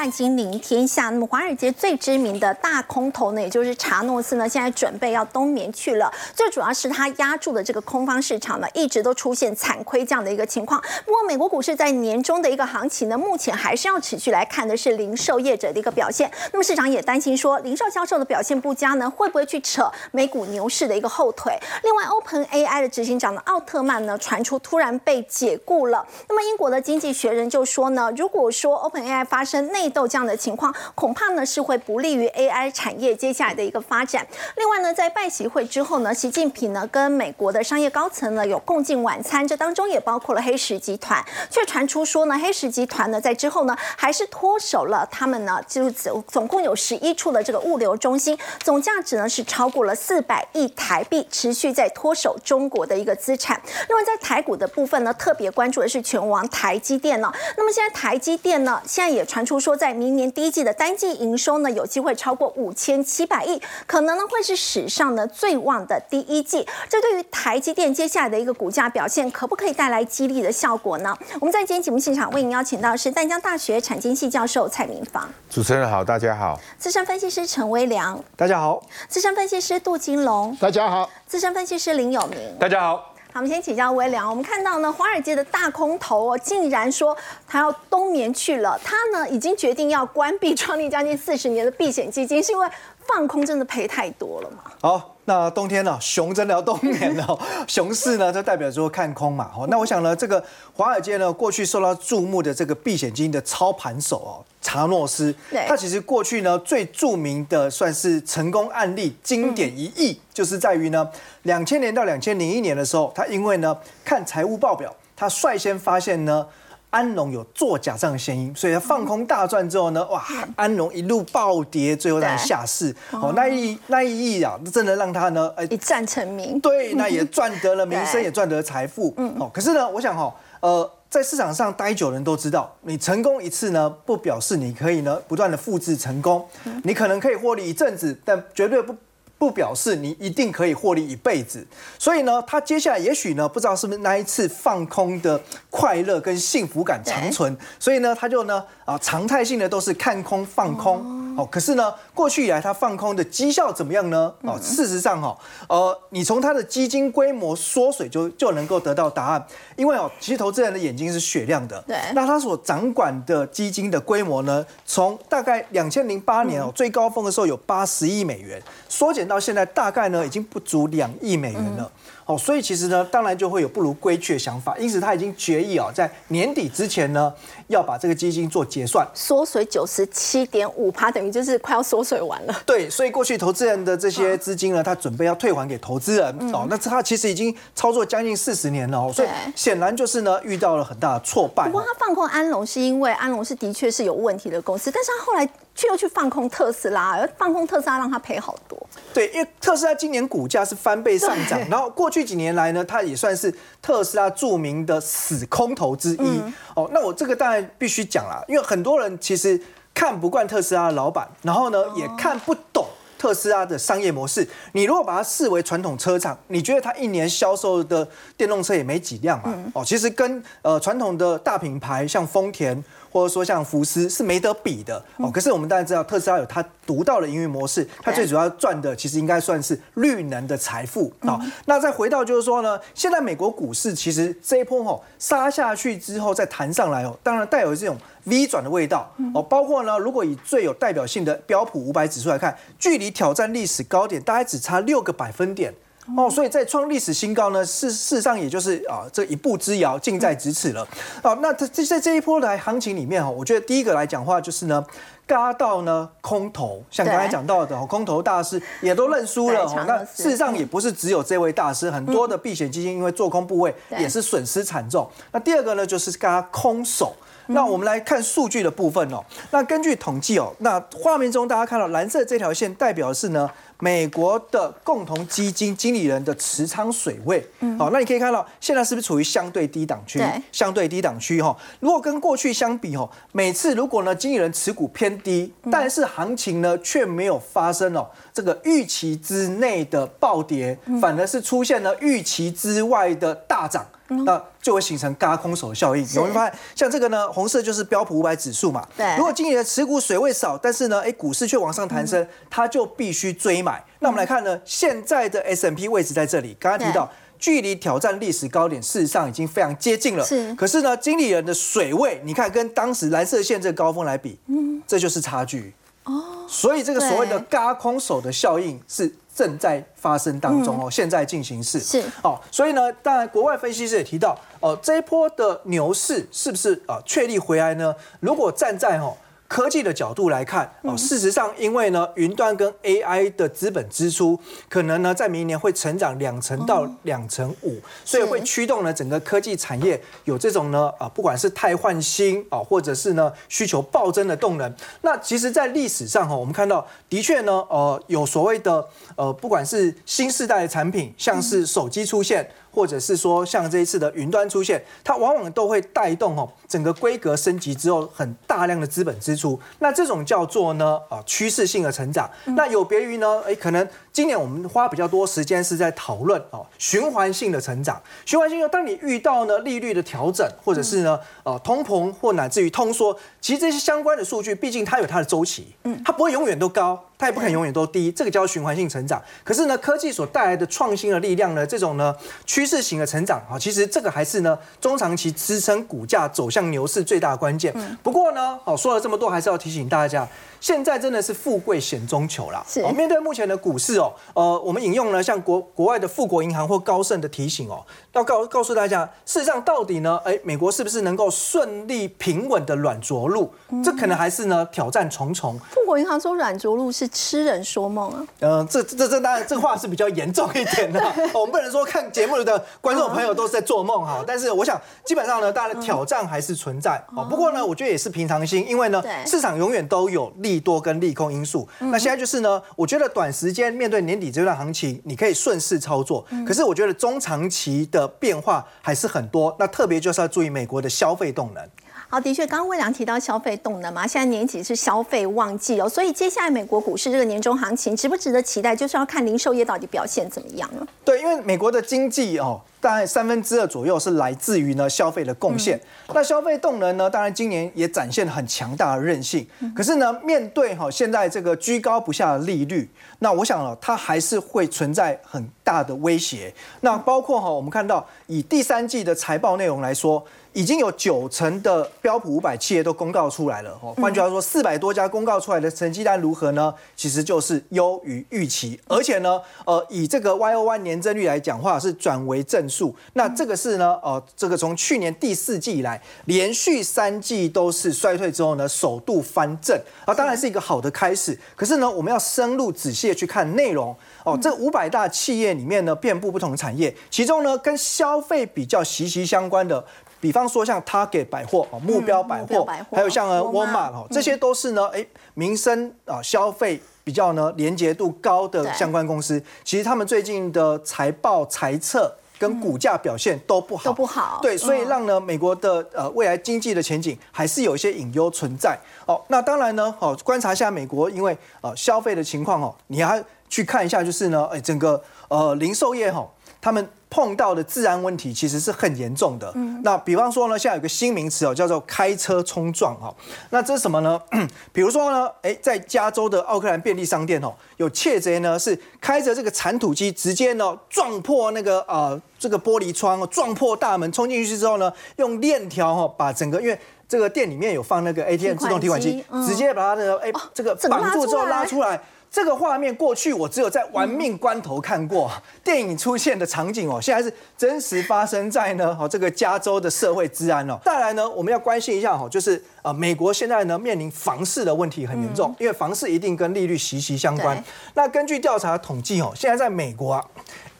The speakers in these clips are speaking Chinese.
万金临天下。那么华尔街最知名的大空头呢，也就是查诺斯呢，现在准备要冬眠去了。最主要是它压住的这个空方市场呢，一直都出现惨亏这样的一个情况。不过美国股市在年中的一个行情呢，目前还是要持续来看的是零售业者的一个表现。那么市场也担心说，零售销售的表现不佳呢，会不会去扯美股牛市的一个后腿？另外，Open AI 的执行长的奥特曼呢，传出突然被解雇了。那么英国的经济学人就说呢，如果说 Open AI 发生内斗这样的情况，恐怕呢是会不利于 AI 产业接下来的一个发展。另外呢，在拜习会之后呢，习近平呢跟美国的商业高层呢有共进晚餐，这当中也包括了黑石集团，却传出说呢，黑石集团呢在之后呢还是脱手了他们呢就是总总共有十一处的这个物流中心，总价值呢是超过了四百亿台币，持续在脱手中国的一个资产。另外在台股的部分呢，特别关注的是全王台积电呢。那么现在台积电呢，现在也传出说，在明年第一季的单季营收呢，有机会超过五千七百亿，可能呢会是史上呢最旺的第一季。这对于台积电接下来的一个股价表现，可不可以带来激励的效果呢？我们在今天节目现场为您邀请到是淡江大学产经系教授蔡明芳，主持人好，大家好；资深分析师陈威良，大家好；资深分析师杜金龙，大家好；资深分析师林有明，大家好。好，我们先请教微良。我们看到呢，华尔街的大空头哦，竟然说他要冬眠去了。他呢，已经决定要关闭创立将近四十年的避险基金，是因为放空真的赔太多了嘛？好，那冬天呢，熊真的要冬眠了。熊市呢，就代表说看空嘛。好，那我想呢，这个华尔街呢，过去受到注目的这个避险基金的操盘手哦，查诺斯，他其实过去呢最著名的算是成功案例，经典一役，就是在于呢，两千年到两千零一年的时候，他因为呢看财务报表，他率先发现呢安龙有做假账的嫌疑，所以他放空大赚之后呢，哇，安龙一路暴跌，最后让下市。哦，那一那一役啊，真的让他呢，一战成名。对，那也赚得了名声，也赚得财富。嗯，哦，可是呢，我想哈，呃。在市场上待久的人都知道，你成功一次呢，不表示你可以呢不断的复制成功。你可能可以获利一阵子，但绝对不不表示你一定可以获利一辈子。所以呢，他接下来也许呢，不知道是不是那一次放空的快乐跟幸福感长存，所以呢，他就呢啊常态性的都是看空放空。哦，可是呢，过去以来它放空的绩效怎么样呢？哦，事实上哈，呃，你从它的基金规模缩水就就能够得到答案。因为哦，其实投资人的眼睛是雪亮的。对。那他所掌管的基金的规模呢，从大概两千零八年哦最高峰的时候有八十亿美元，缩减到现在大概呢已经不足两亿美元了。哦，所以其实呢，当然就会有不如归去的想法。因此他已经决议啊，在年底之前呢，要把这个基金做结算。缩水九十七点五趴，等于就是快要缩水完了。对，所以过去投资人的这些资金呢，他准备要退还给投资人。哦，那他其实已经操作将近四十年了哦，所以显然就是呢，遇到了很大的挫败。不过他放空安龙是因为安龙是的确是有问题的公司，但是他后来。却又去放空特斯拉，而放空特斯拉让他赔好多。对，因为特斯拉今年股价是翻倍上涨，然后过去几年来呢，它也算是特斯拉著名的死空头之一。哦，那我这个当然必须讲了，因为很多人其实看不惯特斯拉的老板，然后呢也看不懂特斯拉的商业模式。你如果把它视为传统车厂，你觉得它一年销售的电动车也没几辆嘛？哦，其实跟呃传统的大品牌像丰田。或者说像福斯是没得比的哦，可是我们当然知道特斯拉有它独到的营运模式，它最主要赚的其实应该算是绿能的财富啊。那再回到就是说呢，现在美国股市其实这一波吼杀下去之后再弹上来哦，当然带有这种 V 转的味道哦。包括呢，如果以最有代表性的标普五百指数来看，距离挑战历史高点大概只差六个百分点。哦，所以在创历史新高呢，事事实上也就是啊，这一步之遥，近在咫尺了。哦，那这在这一波的行情里面哈，我觉得第一个来讲话就是呢，嘎到呢空头，像刚才讲到的空头大师也都认输了。那事实上也不是只有这位大师，很多的避险基金因为做空部位也是损失惨重。那第二个呢，就是嘎空手。那我们来看数据的部分哦。那根据统计哦，那画面中大家看到蓝色这条线代表的是呢。美国的共同基金经理人的持仓水位，好，那你可以看到现在是不是处于相对低档区？对，相对低档区哈。如果跟过去相比哈，每次如果呢经理人持股偏低，但是行情呢却没有发生哦这个预期之内的暴跌，反而是出现了预期之外的大涨。那就会形成嘎空手效应。有没有发现，像这个呢，红色就是标普五百指数嘛。对。如果今年的持股水位少，但是呢，哎，股市却往上弹升，它就必须追买。那我们来看呢，现在的 S M P 位置在这里，刚刚提到距离挑战历史高点，事实上已经非常接近了。是。可是呢，经理人的水位，你看跟当时蓝色线这个高峰来比，嗯，这就是差距。哦。所以这个所谓的嘎空手的效应是。正在发生当中哦，现在进行式是哦，所以呢，当然国外分析师也提到哦，这一波的牛市是不是啊确立回来呢？如果站在哦。科技的角度来看，哦，事实上，因为呢，云端跟 AI 的资本支出可能呢，在明年会成长两成到两成五，所以会驱动呢整个科技产业有这种呢，啊，不管是汰换新啊，或者是呢需求暴增的动能。那其实，在历史上哈，我们看到的确呢，呃，有所谓的呃，不管是新时代的产品，像是手机出现。或者是说像这一次的云端出现，它往往都会带动哦整个规格升级之后很大量的资本支出，那这种叫做呢啊趋势性的成长，那有别于呢哎可能。今年我们花比较多时间是在讨论哦循环性的成长，循环性当你遇到呢利率的调整，或者是呢呃通膨或乃至于通缩，其实这些相关的数据，毕竟它有它的周期，嗯，它不会永远都高，它也不可能永远都低，这个叫循环性成长。可是呢，科技所带来的创新的力量呢，这种呢趋势型的成长啊，其实这个还是呢中长期支撑股价走向牛市最大的关键。不过呢，哦说了这么多，还是要提醒大家。现在真的是富贵险中求啦。是，面对目前的股市哦，呃，我们引用了，像国国外的富国银行或高盛的提醒哦，要告告诉大家，事实上到底呢，哎，美国是不是能够顺利平稳的软着陆？这可能还是呢挑战重重。富国银行说软着陆是痴人说梦啊。嗯，这这这当然这话是比较严重一点的。我们不能说看节目的观众朋友都是在做梦哈，但是我想基本上呢，大家的挑战还是存在哦。不过呢，我觉得也是平常心，因为呢，市场永远都有利。利多跟利空因素，那现在就是呢，我觉得短时间面对年底这段行情，你可以顺势操作。可是我觉得中长期的变化还是很多，那特别就是要注意美国的消费动能。好，的确，刚刚魏良提到消费动能嘛，现在年底是消费旺季哦，所以接下来美国股市这个年终行情值不值得期待，就是要看零售业到底表现怎么样了。对，因为美国的经济哦。大概三分之二左右是来自于呢消费的贡献。那消费动能呢，当然今年也展现了很强大的韧性。可是呢，面对哈现在这个居高不下的利率，那我想了，它还是会存在很大的威胁。那包括哈，我们看到以第三季的财报内容来说。已经有九成的标普五百企业都公告出来了哦。换句话说，四百多家公告出来的成绩单如何呢？其实就是优于预期，而且呢，呃，以这个 Y O Y 年增率来讲话是转为正数。那这个是呢，呃，这个从去年第四季以来连续三季都是衰退之后呢，首度翻正啊，当然是一个好的开始。可是呢，我们要深入仔细的去看内容哦。这五百大企业里面呢，遍布不同的产业，其中呢，跟消费比较息息相关的。比方说像 Target 百货哦，目标百货，还有像呃 Walmart 哦，这些都是呢，哎，民生啊消费比较呢连结度高的相关公司，其实他们最近的财报、财测跟股价表现都不好，都不好。对，所以让呢美国的呃未来经济的前景还是有一些隐忧存在。哦，那当然呢，哦观察一下美国，因为呃消费的情况哦，你要去看一下，就是呢，哎整个呃零售业哈。他们碰到的治安问题其实是很严重的。那比方说呢，现在有个新名词哦，叫做开车冲撞哈。那这是什么呢？比如说呢，哎，在加州的奥克兰便利商店哦，有窃贼呢是开着这个铲土机直接呢撞破那个呃这个玻璃窗，撞破大门，冲进去之后呢，用链条哈把整个因为这个店里面有放那个 ATM 自动提款机，直接把它的哎这个绑住之后拉出来。这个画面过去我只有在玩命关头看过，电影出现的场景哦，现在是真实发生在呢哦这个加州的社会治安哦。再来呢，我们要关心一下哈，就是呃美国现在呢面临房市的问题很严重，因为房市一定跟利率息息相关。那根据调查统计哦，现在在美国啊。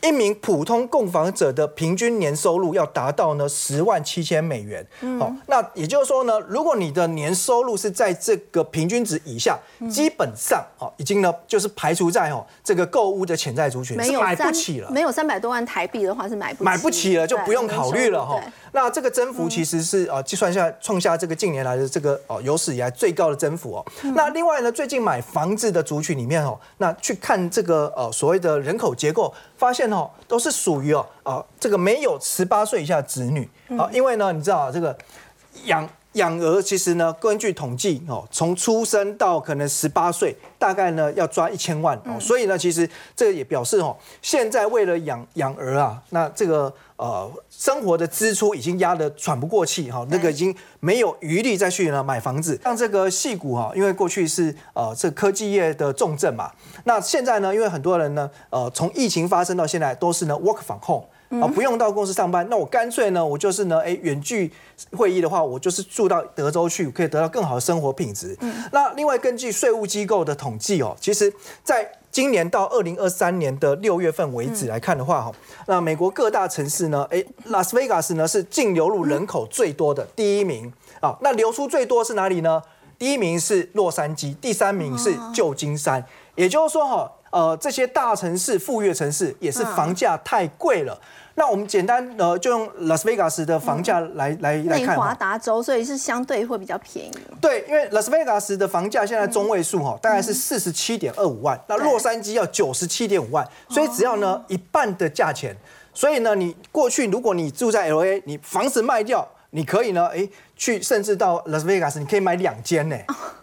一名普通购房者的平均年收入要达到呢十万七千美元。好，那也就是说呢，如果你的年收入是在这个平均值以下，基本上哦，已经呢就是排除在哦这个购物的潜在族群，是买不起了。没有三百多万台币的话是买不买不起了，就不用考虑了哈。那这个增幅其实是呃计算下创下这个近年来的这个哦有史以来最高的增幅哦。那另外呢，最近买房子的族群里面哦，那去看这个呃所谓的人口结构，发现哦都是属于哦啊这个没有十八岁以下子女啊，因为呢你知道这个养。养儿其实呢，根据统计哦，从出生到可能十八岁，大概呢要抓一千万哦。所以呢，其实这个也表示哦，现在为了养养儿啊，那这个呃生活的支出已经压得喘不过气哈，那个已经没有余力再去呢买房子。像这个戏股哈，因为过去是呃这科技业的重镇嘛，那现在呢，因为很多人呢呃从疫情发生到现在都是呢 work from home。啊，不用到公司上班，那我干脆呢，我就是呢，哎，远距会议的话，我就是住到德州去，可以得到更好的生活品质。那另外，根据税务机构的统计哦，其实在今年到二零二三年的六月份为止来看的话，哈，那美国各大城市呢，哎，拉斯维加斯呢是净流入人口最多的第一名啊，那流出最多是哪里呢？第一名是洛杉矶，第三名是旧金山。也就是说，哈，呃，这些大城市、富裕城市也是房价太贵了。那我们简单呃，就用拉斯维加斯的房价来来来看。内华达州，所以是相对会比较便宜。对，因为拉斯维加斯的房价现在中位数哈，大概是四十七点二五万，那洛杉矶要九十七点五万，所以只要呢一半的价钱。所以呢，你过去如果你住在 L A，你房子卖掉，你可以呢，哎。去甚至到拉斯维加斯，你可以买两间呢，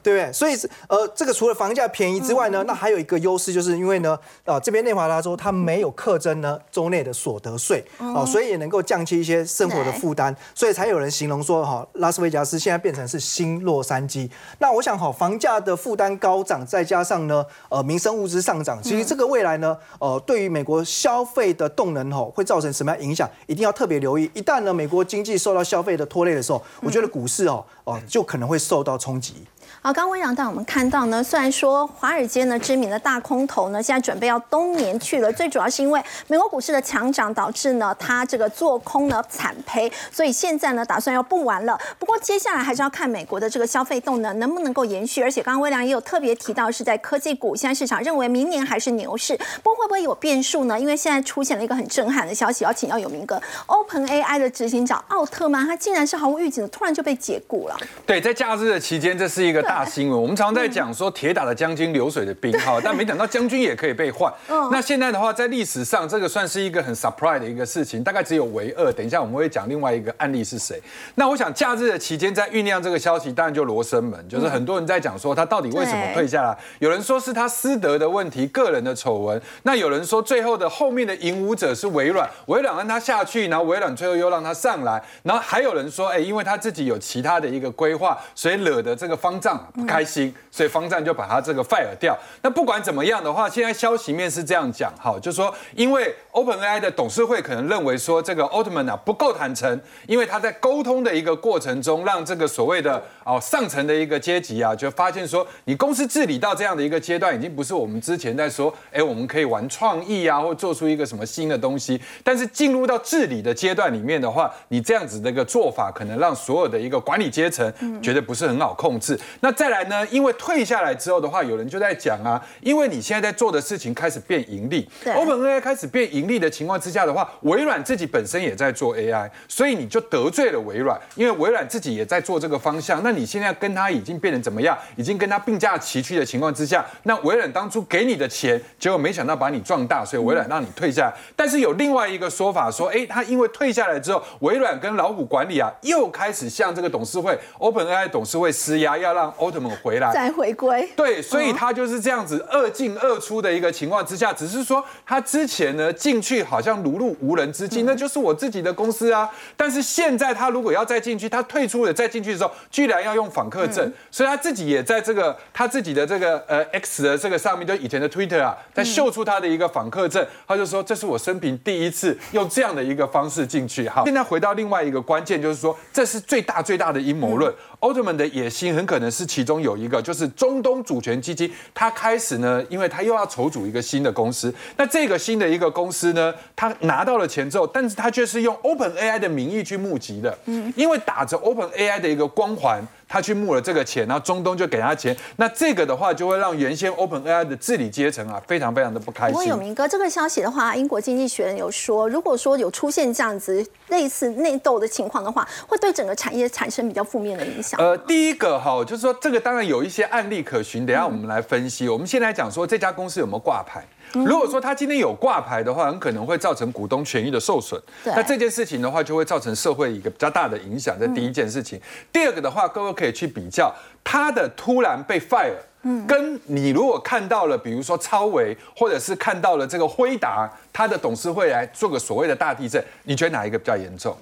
对不对？所以呃，这个除了房价便宜之外呢，那还有一个优势，就是因为呢，呃，这边内华达州它没有课征呢州内的所得税哦，所以也能够降低一些生活的负担，所以才有人形容说哈，拉斯维加斯现在变成是新洛杉矶。那我想哈，房价的负担高涨，再加上呢，呃，民生物资上涨，其实这个未来呢，呃，对于美国消费的动能哈，会造成什么样影响？一定要特别留意。一旦呢，美国经济受到消费的拖累的时候，我觉得。股市哦哦，就可能会受到冲击。好，刚刚微让带我们看到呢，虽然说华尔街呢知名的大空头呢，现在准备要冬眠去了，最主要是因为美国股市的强涨导致呢，它这个做空呢惨赔，所以现在呢打算要不玩了。不过接下来还是要看美国的这个消费动能能不能够延续，而且刚刚微良也有特别提到是在科技股，现在市场认为明年还是牛市，不过会不会有变数呢？因为现在出现了一个很震撼的消息，要请要有明哥，Open AI 的执行长奥特曼，他竟然是毫无预警的突然就被解雇了。对，在假日的期间，这是一个。大新闻，我们常在讲说铁打的将军流水的兵哈，但没想到将军也可以被换。那现在的话，在历史上这个算是一个很 surprise 的一个事情，大概只有唯二。等一下我们会讲另外一个案例是谁。那我想假日的期间在酝酿这个消息，当然就罗生门，就是很多人在讲说他到底为什么退下来。有人说是他私德的问题，个人的丑闻。那有人说最后的后面的引武者是微软，微软让他下去，然后微软最后又让他上来。然后还有人说，哎，因为他自己有其他的一个规划，所以惹得这个方丈。不开心，所以方丈就把他这个 fire 掉。那不管怎么样的话，现在消息面是这样讲，哈，就说因为 OpenAI 的董事会可能认为说这个奥特曼啊不够坦诚，因为他在沟通的一个过程中，让这个所谓的哦上层的一个阶级啊，就发现说你公司治理到这样的一个阶段，已经不是我们之前在说，哎，我们可以玩创意啊，或做出一个什么新的东西。但是进入到治理的阶段里面的话，你这样子的一个做法，可能让所有的一个管理阶层觉得不是很好控制。那再来呢？因为退下来之后的话，有人就在讲啊，因为你现在在做的事情开始变盈利，OpenAI 开始变盈利的情况之下的话，微软自己本身也在做 AI，所以你就得罪了微软，因为微软自己也在做这个方向。那你现在跟他已经变成怎么样？已经跟他并驾齐驱的情况之下，那微软当初给你的钱，结果没想到把你壮大，所以微软让你退下来。但是有另外一个说法说，哎，他因为退下来之后，微软跟老虎管理啊，又开始向这个董事会 OpenAI 董事会施压，要让。奥特曼回来。再回归，对，所以他就是这样子二进二出的一个情况之下，只是说他之前呢进去好像如入无人之境，那就是我自己的公司啊。但是现在他如果要再进去，他退出了再进去的时候，居然要用访客证，所以他自己也在这个他自己的这个呃 X 的这个上面，就以前的 Twitter 啊，在秀出他的一个访客证，他就说这是我生平第一次用这样的一个方式进去。哈，现在回到另外一个关键，就是说这是最大最大的阴谋论，奥特曼的野心很可能是。其中有一个，就是中东主权基金，它开始呢，因为它又要筹组一个新的公司。那这个新的一个公司呢，它拿到了钱之后，但是它却是用 Open AI 的名义去募集的，嗯，因为打着 Open AI 的一个光环。他去募了这个钱，然后中东就给他钱，那这个的话就会让原先 Open AI 的治理阶层啊，非常非常的不开心。不过有明哥这个消息的话，英国经济学人有说，如果说有出现这样子类似内斗的情况的话，会对整个产业产生比较负面的影响。呃，第一个哈，就是说这个当然有一些案例可循，等下我们来分析。我们先来讲说这家公司有没有挂牌。如果说他今天有挂牌的话，很可能会造成股东权益的受损。那这件事情的话，就会造成社会一个比较大的影响。这第一件事情。第二个的话，各位可以去比较他的突然被 fire，嗯，跟你如果看到了，比如说超维，或者是看到了这个辉达，他的董事会来做个所谓的大地震，你觉得哪一个比较严重？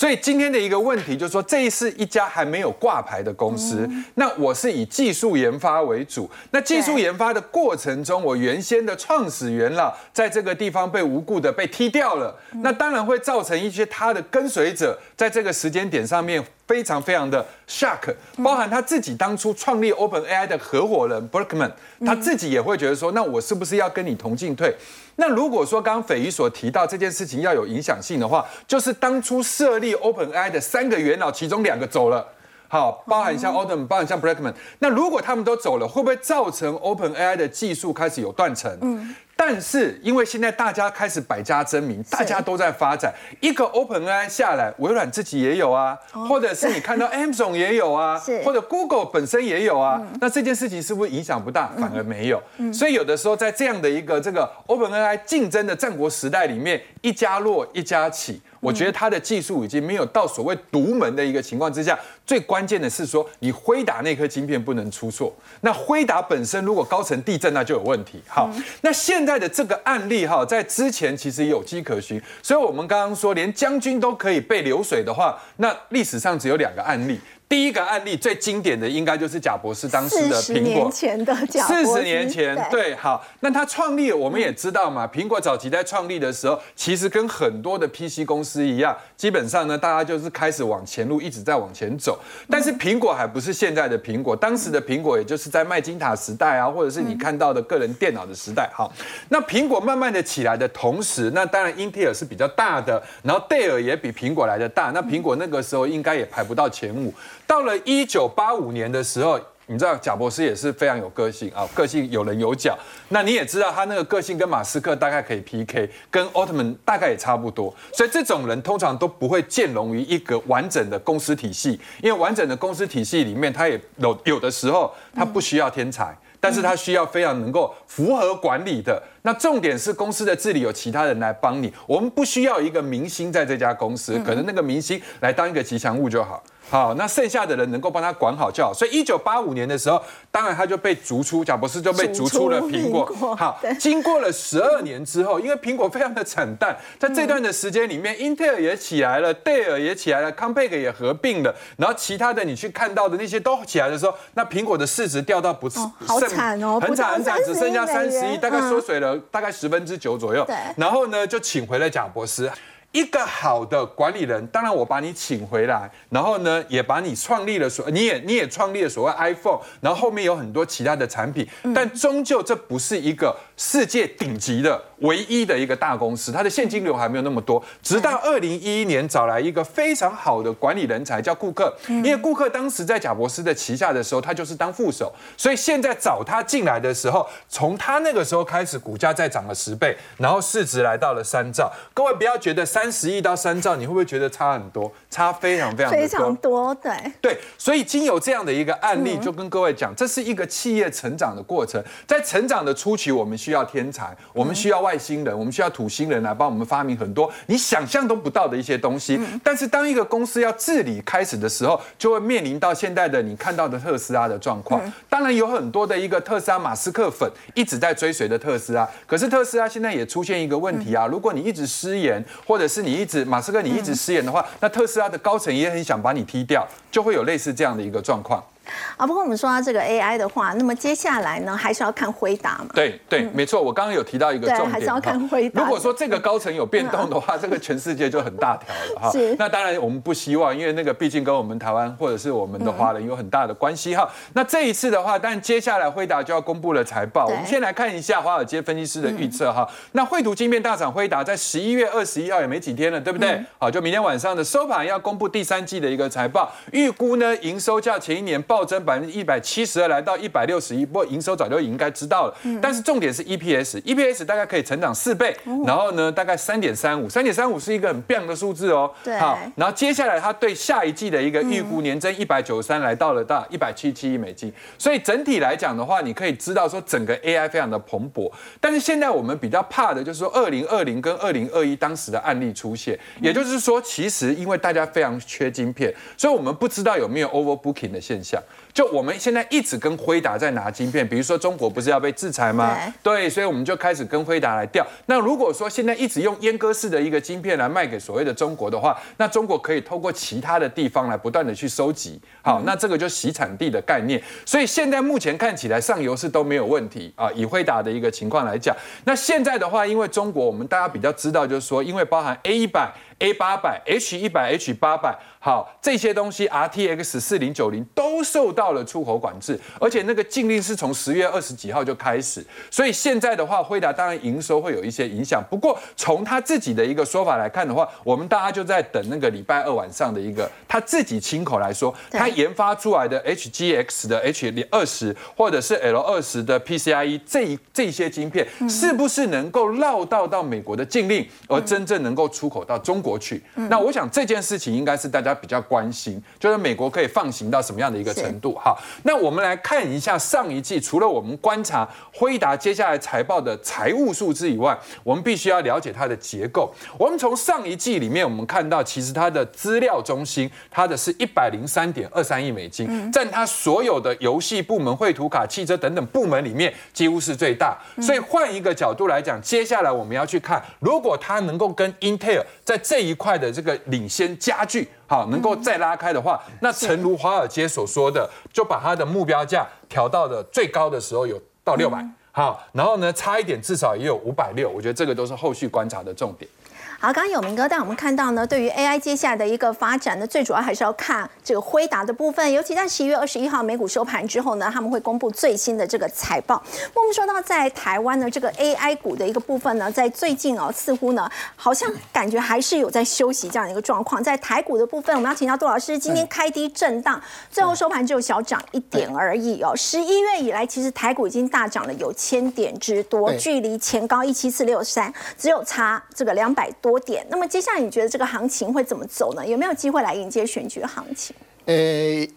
所以今天的一个问题就是说，这是一家还没有挂牌的公司。那我是以技术研发为主。那技术研发的过程中，我原先的创始元老在这个地方被无故的被踢掉了。那当然会造成一些他的跟随者在这个时间点上面非常非常的 shock。包含他自己当初创立 Open AI 的合伙人 Berkman，他自己也会觉得说，那我是不是要跟你同进退？那如果说刚刚斐瑜所提到这件事情要有影响性的话，就是当初设立 OpenAI 的三个元老，其中两个走了，好，包含像 Odom，包含像 Blackman。那如果他们都走了，会不会造成 OpenAI 的技术开始有断层？嗯。但是，因为现在大家开始百家争鸣，大家都在发展。一个 Open AI 下来，微软自己也有啊，或者是你看到 Amazon 也有啊，或者 Google 本身也有啊。那这件事情是不是影响不大？反而没有。所以有的时候在这样的一个这个 Open AI 竞争的战国时代里面，一家落一家起。我觉得他的技术已经没有到所谓独门的一个情况之下，最关键的是说，你辉达那颗晶片不能出错。那辉达本身如果高层地震，那就有问题。好，那现在的这个案例哈，在之前其实有迹可循。所以我们刚刚说，连将军都可以被流水的话，那历史上只有两个案例。第一个案例最经典的应该就是贾博士当时的苹果，四十年前的贾四十年前，对，好，那他创立，我们也知道嘛，苹果早期在创立的时候，其实跟很多的 PC 公司一样，基本上呢，大家就是开始往前路，一直在往前走。但是苹果还不是现在的苹果，当时的苹果也就是在麦金塔时代啊，或者是你看到的个人电脑的时代。好，那苹果慢慢的起来的同时，那当然英特尔是比较大的，然后戴尔也比苹果来的大，那苹果那个时候应该也排不到前五。到了一九八五年的时候，你知道贾博士也是非常有个性啊，个性有棱有角。那你也知道他那个个性跟马斯克大概可以 PK，跟奥特曼大概也差不多。所以这种人通常都不会建容于一个完整的公司体系，因为完整的公司体系里面，他也有有的时候他不需要天才，但是他需要非常能够符合管理的。那重点是公司的治理有其他人来帮你，我们不需要一个明星在这家公司，可能那个明星来当一个吉祥物就好。好，那剩下的人能够帮他管好就好。所以一九八五年的时候，当然他就被逐出，贾博士就被逐出了苹果。好，经过了十二年之后，因为苹果非常的惨淡，在这段的时间里面，英特尔也起来了，戴尔也起来了，康佩克也合并了，然后其他的你去看到的那些都起来的时候，那苹果的市值掉到不是好惨哦，很惨很惨，只剩下三十亿，大概缩水了大概十分之九左右。对，然后呢，就请回了贾博士。一个好的管理人，当然我把你请回来，然后呢，也把你创立了所，你也你也创立了所谓 iPhone，然后后面有很多其他的产品，但终究这不是一个世界顶级的唯一的一个大公司，它的现金流还没有那么多。直到二零一一年找来一个非常好的管理人才叫顾客，因为顾客当时在贾博士的旗下的时候，他就是当副手，所以现在找他进来的时候，从他那个时候开始，股价再涨了十倍，然后市值来到了三兆。各位不要觉得三。三十亿到三兆，你会不会觉得差很多？差非常非常非常多，对对。所以经有这样的一个案例，就跟各位讲，这是一个企业成长的过程。在成长的初期，我们需要天才，我们需要外星人，我们需要土星人来帮我们发明很多你想象都不到的一些东西。但是当一个公司要治理开始的时候，就会面临到现在的你看到的特斯拉的状况。当然有很多的一个特斯拉马斯克粉一直在追随的特斯拉，可是特斯拉现在也出现一个问题啊，如果你一直失言，或者是你一直马斯克你一直失言的话，那特斯拉的高层也很想把你踢掉，就会有类似这样的一个状况。啊，不过我们说到这个 AI 的话，那么接下来呢，还是要看辉达嘛。对对，没错，我刚刚有提到一个重点，还是要看辉达。如果说这个高层有变动的话，这个全世界就很大条了哈。是。那当然我们不希望，因为那个毕竟跟我们台湾或者是我们的华人有很大的关系哈。那这一次的话，但接下来辉达就要公布了财报，我们先来看一下华尔街分析师的预测哈。那绘图晶片大厂辉达在十一月二十一号也没几天了，对不对？好，就明天晚上的收盘要公布第三季的一个财报，预估呢营收较前一年暴增百分之一百七十二，来到一百六十一。不过营收早就应该知道了，但是重点是 EPS，EPS 大概可以成长四倍，然后呢大概三点三五，三点三五是一个很棒的数字哦。对。好，然后接下来它对下一季的一个预估年增一百九十三，来到了大一百七七亿美金。所以整体来讲的话，你可以知道说整个 AI 非常的蓬勃。但是现在我们比较怕的就是说二零二零跟二零二一当时的案例出现，也就是说其实因为大家非常缺晶片，所以我们不知道有没有 overbooking 的现象。就我们现在一直跟辉达在拿晶片，比如说中国不是要被制裁吗？对，所以我们就开始跟辉达来调。那如果说现在一直用阉割式的一个晶片来卖给所谓的中国的话，那中国可以透过其他的地方来不断的去收集。好，那这个就洗产地的概念。所以现在目前看起来上游是都没有问题啊。以辉达的一个情况来讲，那现在的话，因为中国我们大家比较知道，就是说，因为包含 A 一百。A 八百、H 一百、H 八百，好，这些东西 RTX 四零九零都受到了出口管制，而且那个禁令是从十月二十几号就开始，所以现在的话，辉达当然营收会有一些影响。不过从他自己的一个说法来看的话，我们大家就在等那个礼拜二晚上的一个他自己亲口来说，他研发出来的 HGX 的 H 二十或者是 L 二十的 PCIe 这一这些晶片，是不是能够绕道到美国的禁令，而真正能够出口到中国？过去，那我想这件事情应该是大家比较关心，就是美国可以放行到什么样的一个程度？好，那我们来看一下上一季，除了我们观察辉达接下来财报的财务数字以外，我们必须要了解它的结构。我们从上一季里面，我们看到其实它的资料中心，它的是一百零三点二三亿美金，占它所有的游戏部门、绘图卡、汽车等等部门里面，几乎是最大。所以换一个角度来讲，接下来我们要去看，如果它能够跟 Intel 在这这一块的这个领先加剧，好，能够再拉开的话，那诚如华尔街所说的，就把它的目标价调到的最高的时候有到六百，好，然后呢，差一点至少也有五百六，我觉得这个都是后续观察的重点。好，刚刚有明哥带我们看到呢，对于 AI 接下来的一个发展呢，最主要还是要看这个辉达的部分，尤其在十一月二十一号美股收盘之后呢，他们会公布最新的这个财报。我们说到在台湾呢，这个 AI 股的一个部分呢，在最近哦，似乎呢，好像感觉还是有在休息这样的一个状况。在台股的部分，我们要请教杜老师，今天开低震荡，最后收盘只有小涨一点而已哦。十一月以来，其实台股已经大涨了有千点之多，距离前高一七四六三只有差这个两百多。多点，那么接下来你觉得这个行情会怎么走呢？有没有机会来迎接选举行情？呃，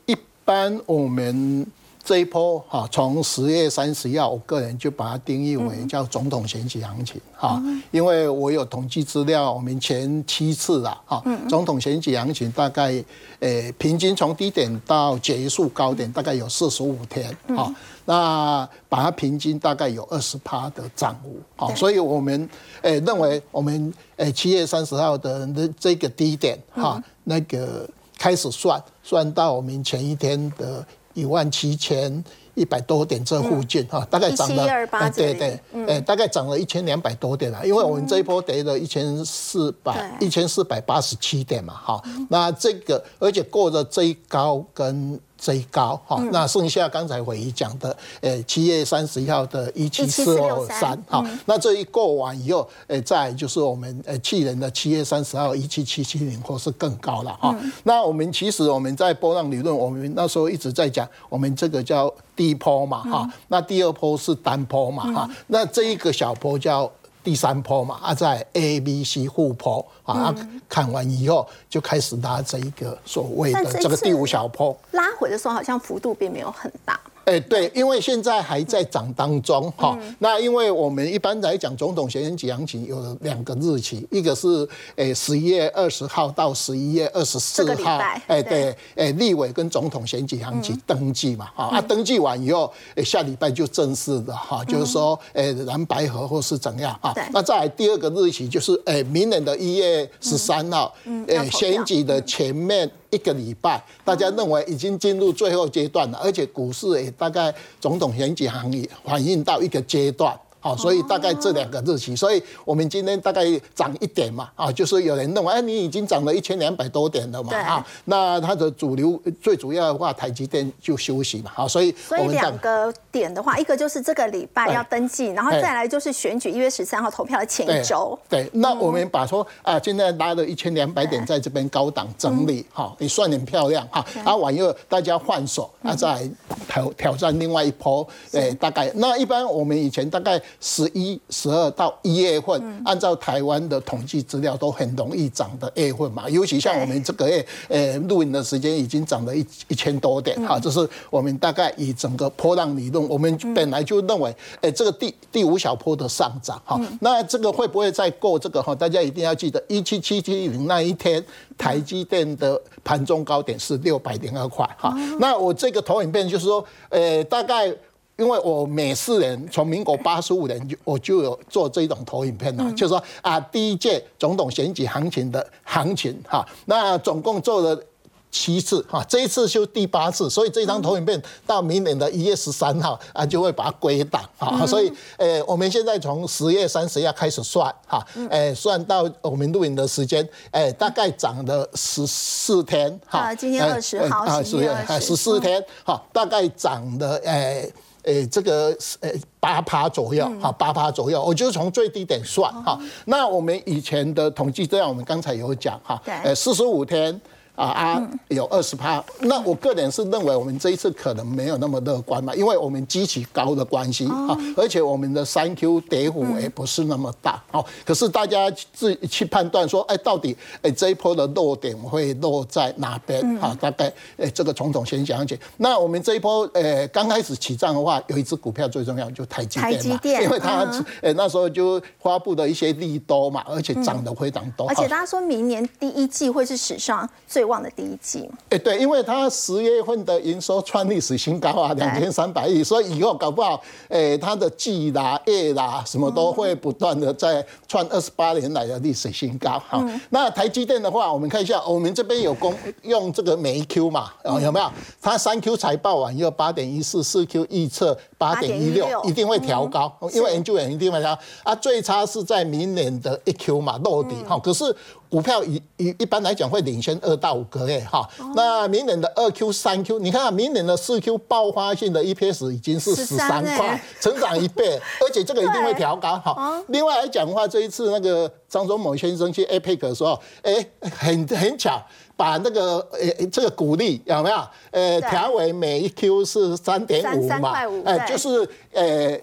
一般我们这一波哈，从十月三十号，我个人就把它定义为叫总统选举行情哈，因为我有统计资料，我们前七次啊哈，总统选举行情大概呃平均从低点到结束高点大概有四十五天哈。那把它平均大概有二十趴的涨幅，好，所以我们诶认为我们诶七月三十号的那这个低点哈，那个开始算算到我们前一天的一万七千一百多点这附近哈，大概涨了，对对，诶大概涨了一千两百多点了，因为我们这一波跌了一千四百一千四百八十七点嘛，哈，那这个而且过了最高跟。最高哈，那剩下刚才伟仪讲的，诶，七月三十一号的一七四二三哈，那这一过完以后，诶，再就是我们呃去年的七月三十号一七七七零或是更高了哈。那我们其实我们在波浪理论，我们那时候一直在讲，我们这个叫低波嘛哈，那第二波是单波嘛哈，那这一个小波叫。第三波嘛，啊，在 A、B、C 互坡啊，看完以后就开始拉这一个所谓的这个第五小坡，拉回的时候好像幅度并没有很大。哎，对，因为现在还在涨当中哈。那因为我们一般来讲，总统选举行情有两个日期，一个是诶十一月二十号到十一月二十四号，哎对，诶立委跟总统选举行情登记嘛，哈啊登记完以后，诶下礼拜就正式的哈，就是说诶蓝白河或是怎样啊。那再来第二个日期就是诶明年的一月十三号，诶选举的前面。一个礼拜，大家认为已经进入最后阶段了，而且股市也大概总统选举行业反映到一个阶段。好，所以大概这两个日期，所以我们今天大概涨一点嘛，啊，就是有人认为，哎，你已经涨了一千两百多点了嘛，啊，那它的主流最主要的话，台积电就休息嘛，好，所以所以两个点的话，一个就是这个礼拜要登记，然后再来就是选举一月十三号投票的前一周，对，那我们把说啊，现在拉了一千两百点在这边高档整理，哈，你算很漂亮哈，啊，完以后大家换手，啊，再挑挑战另外一波，哎，大概那一般我们以前大概。十一、十二到一月份，按照台湾的统计资料，都很容易涨的月份嘛。尤其像我们这个月，呃，录影的时间已经涨了一一千多点，哈，这是我们大概以整个波浪理论，我们本来就认为，哎，这个第第五小波的上涨，哈，那这个会不会再过这个哈？大家一定要记得，一七七七零那一天，台积电的盘中高点是六百零二块，哈。那我这个投影片就是说，呃，大概。因为我每四年从民国八十五年就我就有做这种投影片了，就是说啊，第一届总统选举行情的行情哈，那总共做了七次哈，这一次就第八次，所以这张投影片到明年的一月十三号啊就会把它归档哈，所以呃我们现在从十月三十要开始算哈，呃算到我们录影的时间，哎大概涨了十四天哈，今天二十号啊十月十四天哈，大概涨了哎。诶，这个诶八趴左右，哈，八趴左右，我就从最低点算，哈。那我们以前的统计这样，我们刚才有讲，哈，诶，四十五天。啊啊，有二十趴，那我个人是认为我们这一次可能没有那么乐观嘛，因为我们基期高的关系啊，而且我们的三 Q 跌幅也不是那么大哦。可是大家自去判断说，哎，到底哎这一波的落点会落在哪边啊？大概哎这个总统先讲解。那我们这一波呃刚开始起涨的话，有一只股票最重要就台积电嘛，因为它哎那时候就发布的一些利多嘛，而且涨得非常多。而且大家说明年第一季会是史上最。望的第一季，哎，对，因为它十月份的营收创历史新高啊，两千三百亿，所以以后搞不好，哎，它的季啦、月啦，什么都会不断的在创二十八年来的历史新高。好，那台积电的话，我们看一下，我们这边有公用这个每一 Q 嘛，有没有？它三 Q 财报完又八点一四，四 Q 预测八点一六，一定会调高，因为研究员一定会调啊。最差是在明年的一 Q 嘛落底。哈，可是。股票一一一般来讲会领先二到五个月哈，那明年的二 Q 三 Q，你看明年的四 Q 爆发性的 EPS 已经是十三块，成长一倍，而且这个一定会调高哈。另外来讲的话，这一次那个张忠谋先生去 APEC 的时候，哎，很很巧，把那个呃这个股利有没有？呃，调为每一 Q 是三点五嘛，哎，就是呃。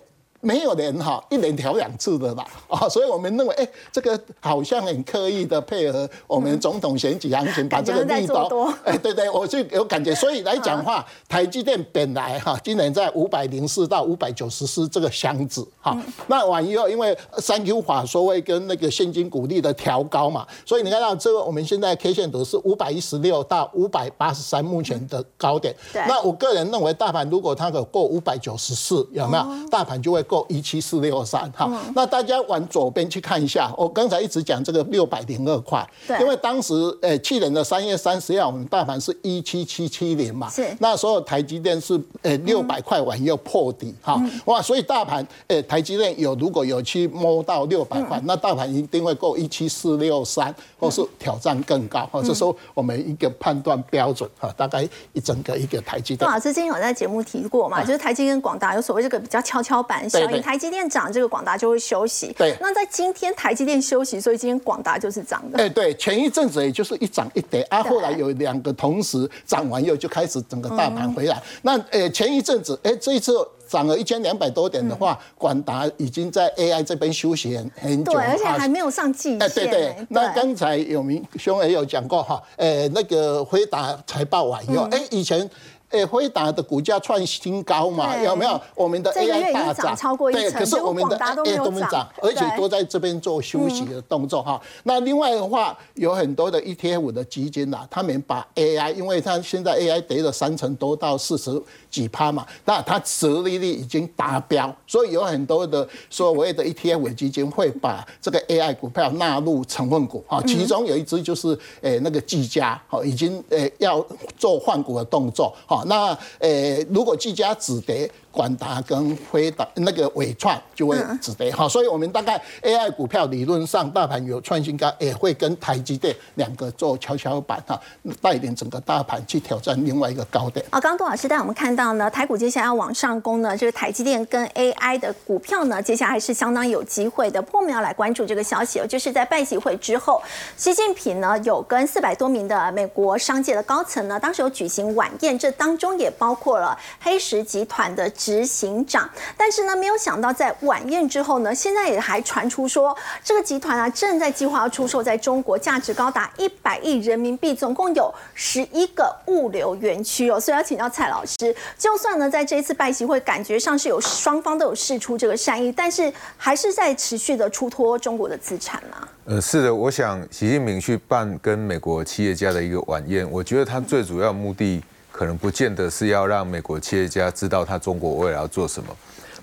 没有人哈一年调两次的啦，啊，所以我们认为，哎，这个好像很刻意的配合我们总统选举行情，把这个力道，哎，对对，我就有感觉。所以来讲话，台积电本来哈今年在五百零四到五百九十四这个箱子，哈，那完以后因为三 Q 法说会跟那个现金股利的调高嘛，所以你看到这个我们现在 K 线图是五百一十六到五百八十三目前的高点。那我个人认为，大盘如果它可过五百九十四，有没有？大盘就会。够一七四六三哈，那大家往左边去看一下，我刚才一直讲这个六百零二块，因为当时诶去年的三月三十号，我们大盘是一七七七零嘛，是。那时候台积电是诶六百块往右破底哈，哇，所以大盘诶台积电有如果有去摸到六百块，那大盘一定会够一七四六三，或是挑战更高哈，这时候我们一个判断标准哈，大概一整个一个台积电。老师之前有在节目提过嘛，就是台积跟广大有所谓这个比较跷跷板。台积电涨，这个广达就会休息。对，那在今天台积电休息，所以今天广达就是涨的。哎，对，前一阵子也就是一涨一跌啊，后来有两个同时涨完以后，就开始整个大盘回来。那呃，前一阵子，哎，这一次涨了一千两百多点的话，广达已经在 AI 这边休息很很久，对，而且还没有上季线。哎，对对。那刚才有明兄也有讲过哈，呃，那个回答财报完以后，哎，以前。诶，辉达的股价创新高嘛？有没有？我们的 AI 大涨，超过一成，可是我们的 AI 都没涨，而且都在这边做休息的动作哈。那另外的话，有很多的 ETF 的基金呐，他们把 AI，因为它现在 AI 跌了三成多到四十几趴嘛，那它折利率已经达标，所以有很多的所谓的 ETF 基金会把这个 AI 股票纳入成分股哈。其中有一只就是诶那个技嘉，哈，已经诶要做换股的动作哈。那呃，如果技嘉止跌。广达跟辉达那个伟创就会止跌哈，所以我们大概 AI 股票理论上大盘有创新高，也会跟台积电两个做跷跷板哈，带领整个大盘去挑战另外一个高点。啊，刚刚杜老师带我们看到呢，台股接下来要往上攻呢，就是台积电跟 AI 的股票呢，接下来是相当有机会的。不过我们要来关注这个消息哦，就是在拜习会之后，习近平呢有跟四百多名的美国商界的高层呢，当时有举行晚宴，这当中也包括了黑石集团的。执行长，但是呢，没有想到在晚宴之后呢，现在也还传出说，这个集团啊正在计划要出售在中国价值高达一百亿人民币，总共有十一个物流园区哦。所以要请教蔡老师，就算呢在这一次拜习会，感觉上是有双方都有试出这个善意，但是还是在持续的出脱中国的资产吗？呃，是的，我想习近平去办跟美国企业家的一个晚宴，我觉得他最主要目的。可能不见得是要让美国企业家知道他中国未来要做什么，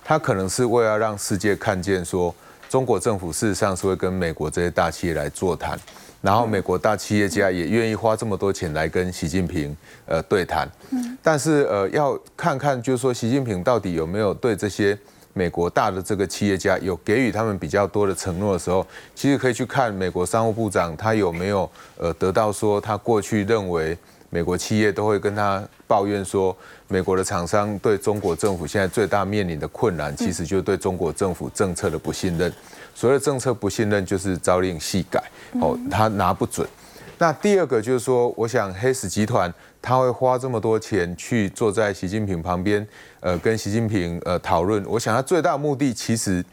他可能是为了让世界看见说，中国政府事实上是会跟美国这些大企业来座谈，然后美国大企业家也愿意花这么多钱来跟习近平呃对谈。但是呃要看看就是说习近平到底有没有对这些美国大的这个企业家有给予他们比较多的承诺的时候，其实可以去看美国商务部长他有没有呃得到说他过去认为。美国企业都会跟他抱怨说，美国的厂商对中国政府现在最大面临的困难，其实就是对中国政府政策的不信任。所谓政策不信任，就是朝令夕改，哦，他拿不准。那第二个就是说，我想黑石集团他会花这么多钱去坐在习近平旁边，呃，跟习近平呃讨论。我想他最大目的其实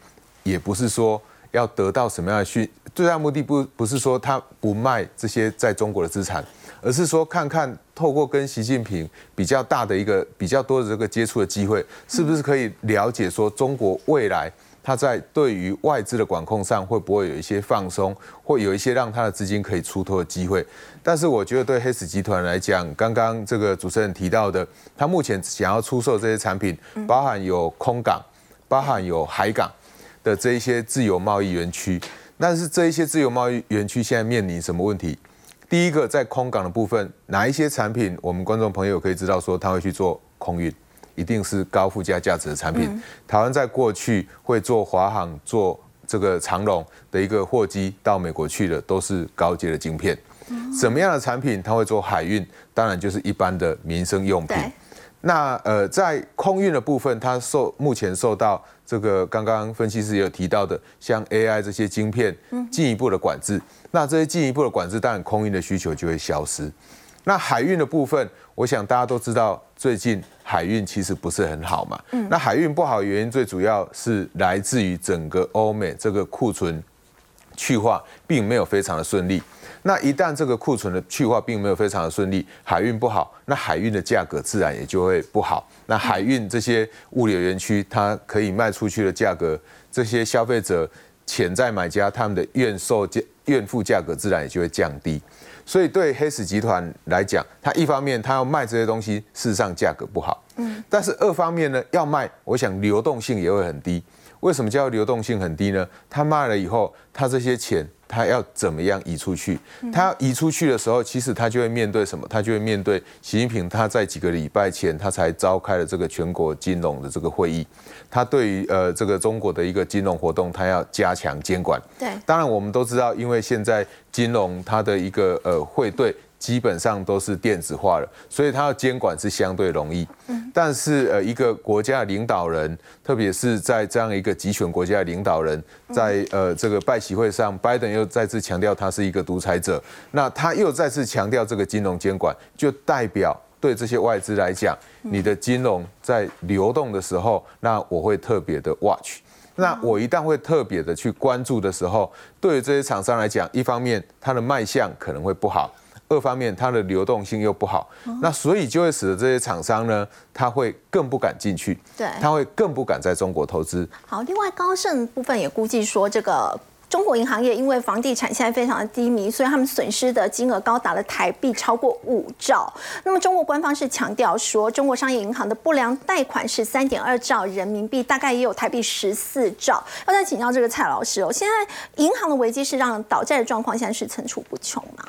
也不是说要得到什么样的讯，最大目的不不是说他不卖这些在中国的资产。而是说，看看透过跟习近平比较大的一个比较多的这个接触的机会，是不是可以了解说中国未来它在对于外资的管控上会不会有一些放松，或有一些让它的资金可以出脱的机会？但是我觉得对黑石集团来讲，刚刚这个主持人提到的，它目前想要出售这些产品，包含有空港、包含有海港的这一些自由贸易园区，但是这一些自由贸易园区现在面临什么问题？第一个在空港的部分，哪一些产品，我们观众朋友可以知道说他会去做空运，一定是高附加价值的产品。台湾在过去会做华航、做这个长龙的一个货机到美国去的，都是高阶的晶片。什么样的产品他会做海运？当然就是一般的民生用品。那呃，在空运的部分，它受目前受到这个刚刚分析师有提到的，像 AI 这些晶片进一步的管制。那这些进一步的管制，当然空运的需求就会消失。那海运的部分，我想大家都知道，最近海运其实不是很好嘛。那海运不好原因，最主要是来自于整个欧美这个库存去化，并没有非常的顺利。那一旦这个库存的去化并没有非常的顺利，海运不好，那海运的价格自然也就会不好。那海运这些物流园区，它可以卖出去的价格，这些消费者潜在买家他们的愿售价、愿付价格自然也就会降低。所以对黑石集团来讲，它一方面它要卖这些东西，事实上价格不好，嗯，但是二方面呢，要卖，我想流动性也会很低。为什么叫流动性很低呢？他卖了以后，他这些钱。他要怎么样移出去？他要移出去的时候，其实他就会面对什么？他就会面对习近平。他在几个礼拜前，他才召开了这个全国金融的这个会议。他对于呃这个中国的一个金融活动，他要加强监管。对，当然我们都知道，因为现在金融它的一个呃汇兑。基本上都是电子化了，所以它要监管是相对容易。但是呃，一个国家领导人，特别是在这样一个集权国家的领导人，在呃这个拜习会上，拜登又再次强调他是一个独裁者，那他又再次强调这个金融监管，就代表对这些外资来讲，你的金融在流动的时候，那我会特别的 watch。那我一旦会特别的去关注的时候，对于这些厂商来讲，一方面它的卖相可能会不好。二方面它的流动性又不好，那所以就会使得这些厂商呢，他会更不敢进去，对他会更不敢在中国投资。好，另外高盛部分也估计说，这个中国银行业因为房地产现在非常的低迷，所以他们损失的金额高达了台币超过五兆。那么中国官方是强调说，中国商业银行的不良贷款是三点二兆人民币，大概也有台币十四兆。要再请教这个蔡老师哦，现在银行的危机是让倒债的状况现在是层出不穷嘛？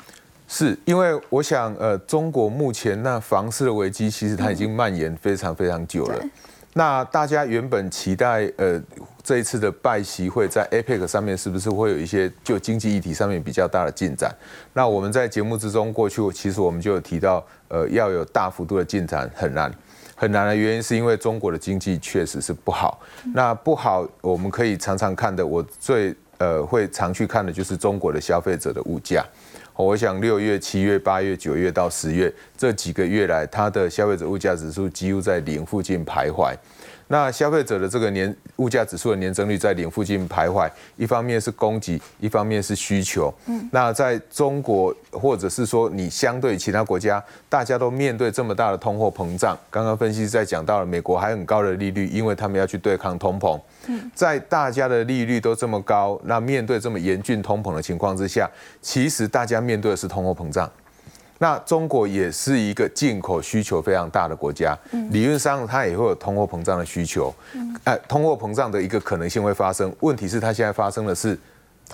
是因为我想，呃，中国目前那房市的危机，其实它已经蔓延非常非常久了。对那大家原本期待，呃，这一次的拜习会在 APEC 上面是不是会有一些就经济议题上面比较大的进展？那我们在节目之中过去，其实我们就有提到，呃，要有大幅度的进展很难。很难的原因是因为中国的经济确实是不好。那不好，我们可以常常看的，我最呃会常去看的就是中国的消费者的物价。我想六月、七月、八月、九月到十月这几个月来，它的消费者物价指数几乎在零附近徘徊。那消费者的这个年物价指数的年增率在零附近徘徊，一方面是供给，一方面是需求。嗯，那在中国或者是说你相对其他国家，大家都面对这么大的通货膨胀。刚刚分析师在讲到了美国还很高的利率，因为他们要去对抗通膨。嗯，在大家的利率都这么高，那面对这么严峻通膨的情况之下，其实大家面对的是通货膨胀。那中国也是一个进口需求非常大的国家，理论上它也会有通货膨胀的需求，哎、通货膨胀的一个可能性会发生。问题是它现在发生的是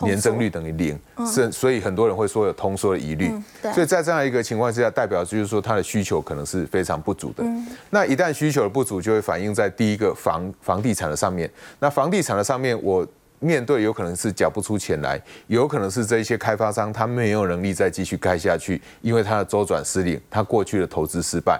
年增率等于零，是所以很多人会说有通缩的疑虑。所以在这样一个情况之下，代表就是说它的需求可能是非常不足的。那一旦需求的不足，就会反映在第一个房房地产的上面。那房地产的上面，我面对有可能是缴不出钱来，有可能是这一些开发商他没有能力再继续开下去，因为他的周转失灵，他过去的投资失败。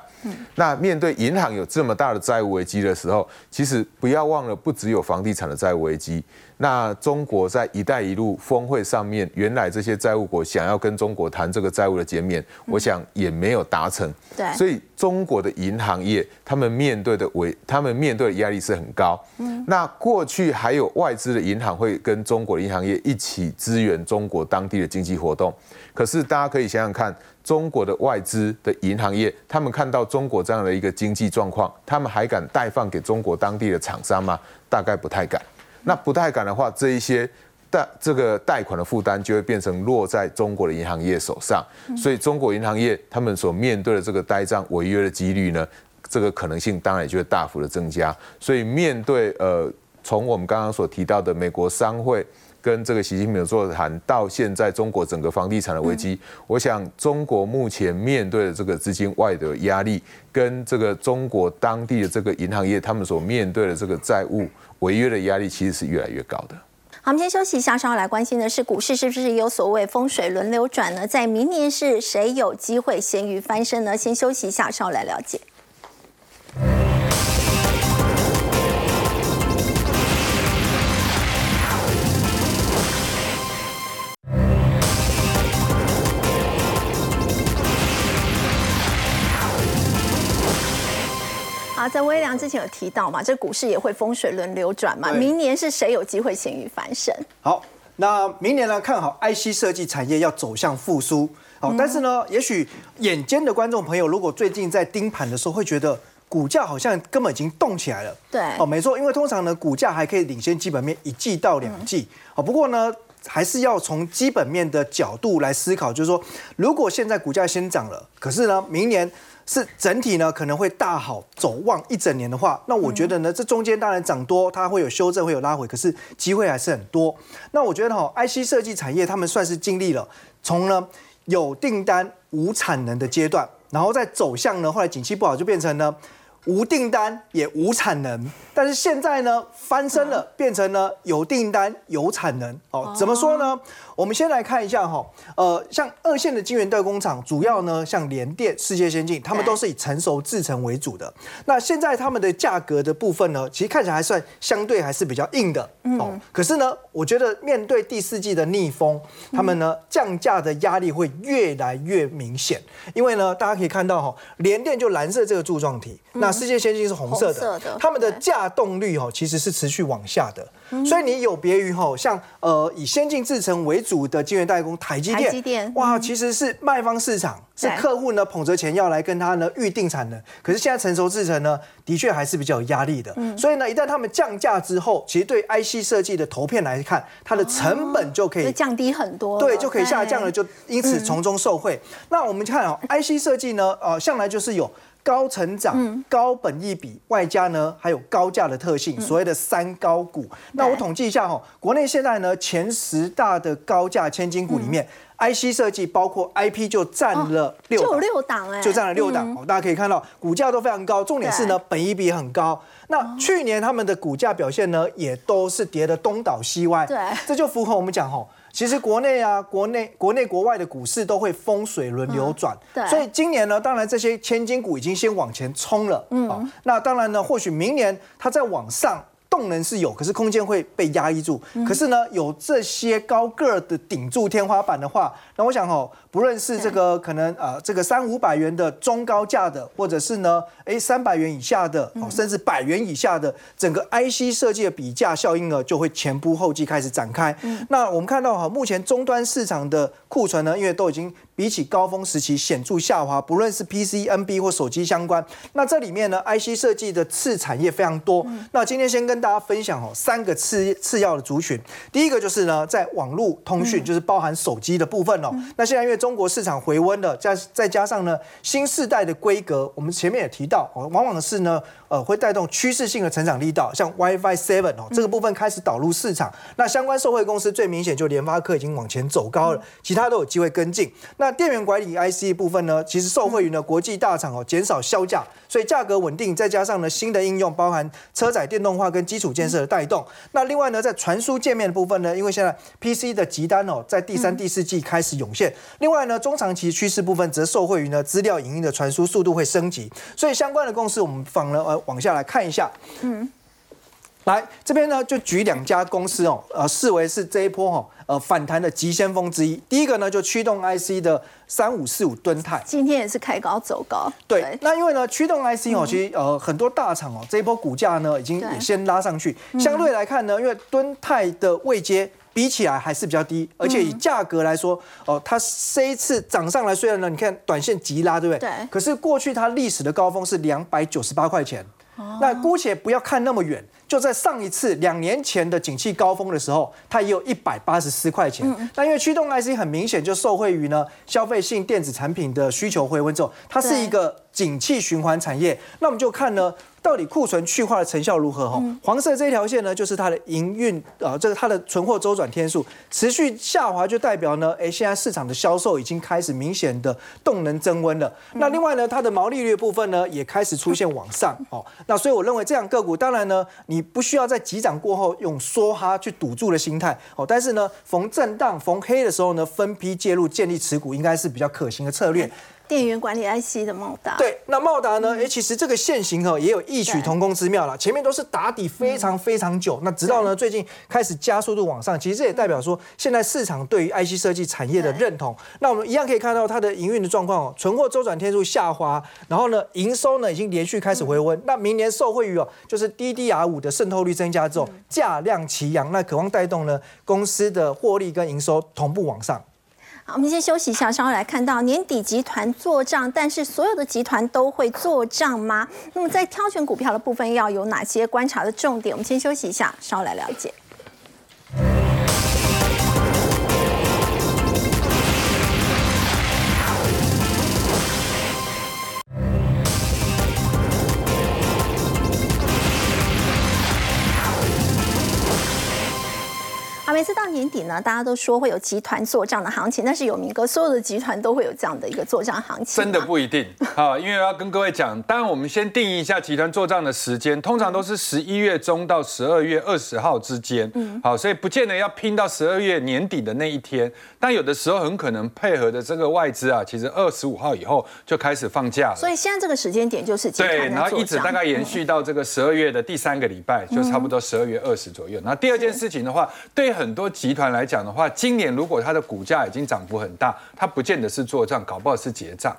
那面对银行有这么大的债务危机的时候，其实不要忘了，不只有房地产的债务危机。那中国在“一带一路”峰会上面，原来这些债务国想要跟中国谈这个债务的减免，我想也没有达成。对所以中国的银行业，他们面对的危，他们面对的压力是很高。嗯那过去还有外资的银行会跟中国的银行业一起支援中国当地的经济活动，可是大家可以想想看，中国的外资的银行业，他们看到中国这样的一个经济状况，他们还敢贷放给中国当地的厂商吗？大概不太敢。那不太敢的话，这一些贷这个贷款的负担就会变成落在中国的银行业手上，所以中国银行业他们所面对的这个呆账违约的几率呢，这个可能性当然也就会大幅的增加。所以面对呃，从我们刚刚所提到的美国商会。跟这个习近平的座谈到现在，中国整个房地产的危机，我想中国目前面对的这个资金外的压力，跟这个中国当地的这个银行业他们所面对的这个债务违约的压力，其实是越来越高的。好，我们先休息一下，稍后来关心的是股市是不是有所谓风水轮流转呢？在明年是谁有机会咸鱼翻身呢？先休息一下，稍后来了解。好，在微良之前有提到嘛，这股市也会风水轮流转嘛，明年是谁有机会咸鱼翻身？好，那明年呢，看好 IC 设计产业要走向复苏。好，但是呢，也许眼尖的观众朋友，如果最近在盯盘的时候，会觉得股价好像根本已经动起来了。对哦，没错，因为通常呢，股价还可以领先基本面一季到两季。哦，不过呢。还是要从基本面的角度来思考，就是说，如果现在股价先涨了，可是呢，明年是整体呢可能会大好走旺一整年的话，那我觉得呢，这中间当然涨多，它会有修正，会有拉回，可是机会还是很多。那我觉得哈，IC 设计产业他们算是经历了从呢有订单无产能的阶段，然后再走向呢后来景气不好就变成呢无订单也无产能，但是现在呢翻身了，变成呢有订单有产能。哦，怎么说呢？我们先来看一下哈，呃，像二线的晶圆代工厂，主要呢像联电、世界先进，他们都是以成熟制程为主的。那现在他们的价格的部分呢，其实看起来还算相对还是比较硬的。哦。可是呢，我觉得面对第四季的逆风，他们呢降价的压力会越来越明显，因为呢大家可以看到哈，联电就蓝色这个柱状体，那世界先进是红色的。的，他们的对价动率哦其实是持续往下的，所以你有别于吼像呃以先进制程为主的晶圆代工台积电，台哇，其实是卖方市场，是客户呢捧着钱要来跟他呢预定产能，可是现在成熟制程呢的确还是比较有压力的，所以呢一旦他们降价之后，其实对 IC 设计的投片来看，它的成本就可以降低很多了，对，就可以下降了，就因此从中受惠。那我们看哦，IC 设计呢，呃，向来就是有高成长、高本益比，外加呢还有高价的特性，所谓的三高股。那我统计一下哈，国内现在呢前十大的高价千金股里面，IC 设计包括 IP 就占了六就。六档哎，就占了六档、哦，大家可以看到股价都非常高，重点是呢，本益比很高。那去年他们的股价表现呢，也都是跌得东倒西歪，对。这就符合我们讲吼。其实国内啊，国内国内国外的股市都会风水轮流转，对所以今年呢，当然这些千金股已经先往前冲了，嗯、哦，那当然呢，或许明年它再往上。动能是有，可是空间会被压抑住。可是呢，有这些高个儿的顶住天花板的话，那我想哦，不论是这个可能呃这个三五百元的中高价的，或者是呢，哎三百元以下的，哦甚至百元以下的，整个 IC 设计的比价效应呢，就会前仆后继开始展开。那我们看到哈，目前终端市场的库存呢，因为都已经比起高峰时期显著下滑，不论是 PC、NB 或手机相关，那这里面呢，IC 设计的次产业非常多。那今天先跟大家分享哦，三个次次要的族群。第一个就是呢，在网络通讯，就是包含手机的部分哦。那现在因为中国市场回温了，再再加上呢，新世代的规格，我们前面也提到哦，往往是呢，呃，会带动趋势性的成长力道，像 WiFi Seven 哦，这个部分开始导入市场。那相关受惠公司最明显就联发科已经往前走高了，其他都有机会跟进。那电源管理 IC 部分呢，其实受惠于呢国际大厂哦减少销价，所以价格稳定，再加上呢新的应用，包含车载电动化跟基础建设的带动。那另外呢，在传输界面的部分呢，因为现在 PC 的集单哦，在第三、第四季开始涌现。另外呢，中长期趋势部分则受惠于呢资料影音的传输速度会升级，所以相关的公司我们放了呃往下来看一下。嗯。来这边呢，就举两家公司哦，呃，视为是这一波哈、哦，呃，反弹的急先锋之一。第一个呢，就驱动 IC 的三五四五吨泰，今天也是开高走高，对，那因为呢，驱动 IC 哦，其实呃很多大厂哦，这一波股价呢已经也先拉上去。相对来看呢，因为吨泰的位阶比起来还是比较低，而且以价格来说，哦，它这一次涨上来，虽然呢你看短线急拉，对不对？对。可是过去它历史的高峰是两百九十八块钱。那姑且不要看那么远，就在上一次两年前的景气高峰的时候，它也有一百八十四块钱。那因为驱动 IC 很明显就受惠于呢消费性电子产品的需求回温之后，它是一个景气循环产业。那我们就看呢。到底库存去化的成效如何？哈、黄色这条线呢，就是它的营运，啊，这个它的存货周转天数持续下滑，就代表呢，哎，现在市场的销售已经开始明显的动能增温了。那另外呢，它的毛利率部分呢，也开始出现往上，哦，那所以我认为这样个股，当然呢，你不需要在急涨过后用梭哈去堵住的心态，哦，但是呢，逢震荡、逢黑的时候呢，分批介入建立持股，应该是比较可行的策略。电源管理 IC 的茂达，对，那茂达呢？哎、其实这个现形哈也有异曲同工之妙啦。前面都是打底非常非常久，那直到呢最近开始加速度往上，其实这也代表说现在市场对于 IC 设计产业的认同。那我们一样可以看到它的营运的状况哦，存货周转天数下滑，然后呢营收呢已经连续开始回温。那明年受惠于哦就是 DDR 五的渗透率增加之后，价量齐扬，那渴望带动呢公司的获利跟营收同步往上。好，我们先休息一下，稍后来看到年底集团做账，但是所有的集团都会做账吗？那么在挑选股票的部分要有哪些观察的重点？我们先休息一下，稍后来了解。呢，大家都说会有集团做账的行情，但是有明哥，所有的集团都会有这样的一个做账行情，真的不一定 啊，因为要跟各位讲，当然我们先定义一下集团做账的时间，通常都是十一月中到十二月二十号之间，嗯，好，所以不见得要拼到十二月年底的那一天，但有的时候很可能配合的这个外资啊，其实二十五号以后就开始放假了，所以现在这个时间点就是对，然后一直大概延续到这个十二月的第三个礼拜，就差不多十二月二十左右。那第二件事情的话，对很多集团来讲的话，今年如果它的股价已经涨幅很大，它不见得是做账，搞不好是结账。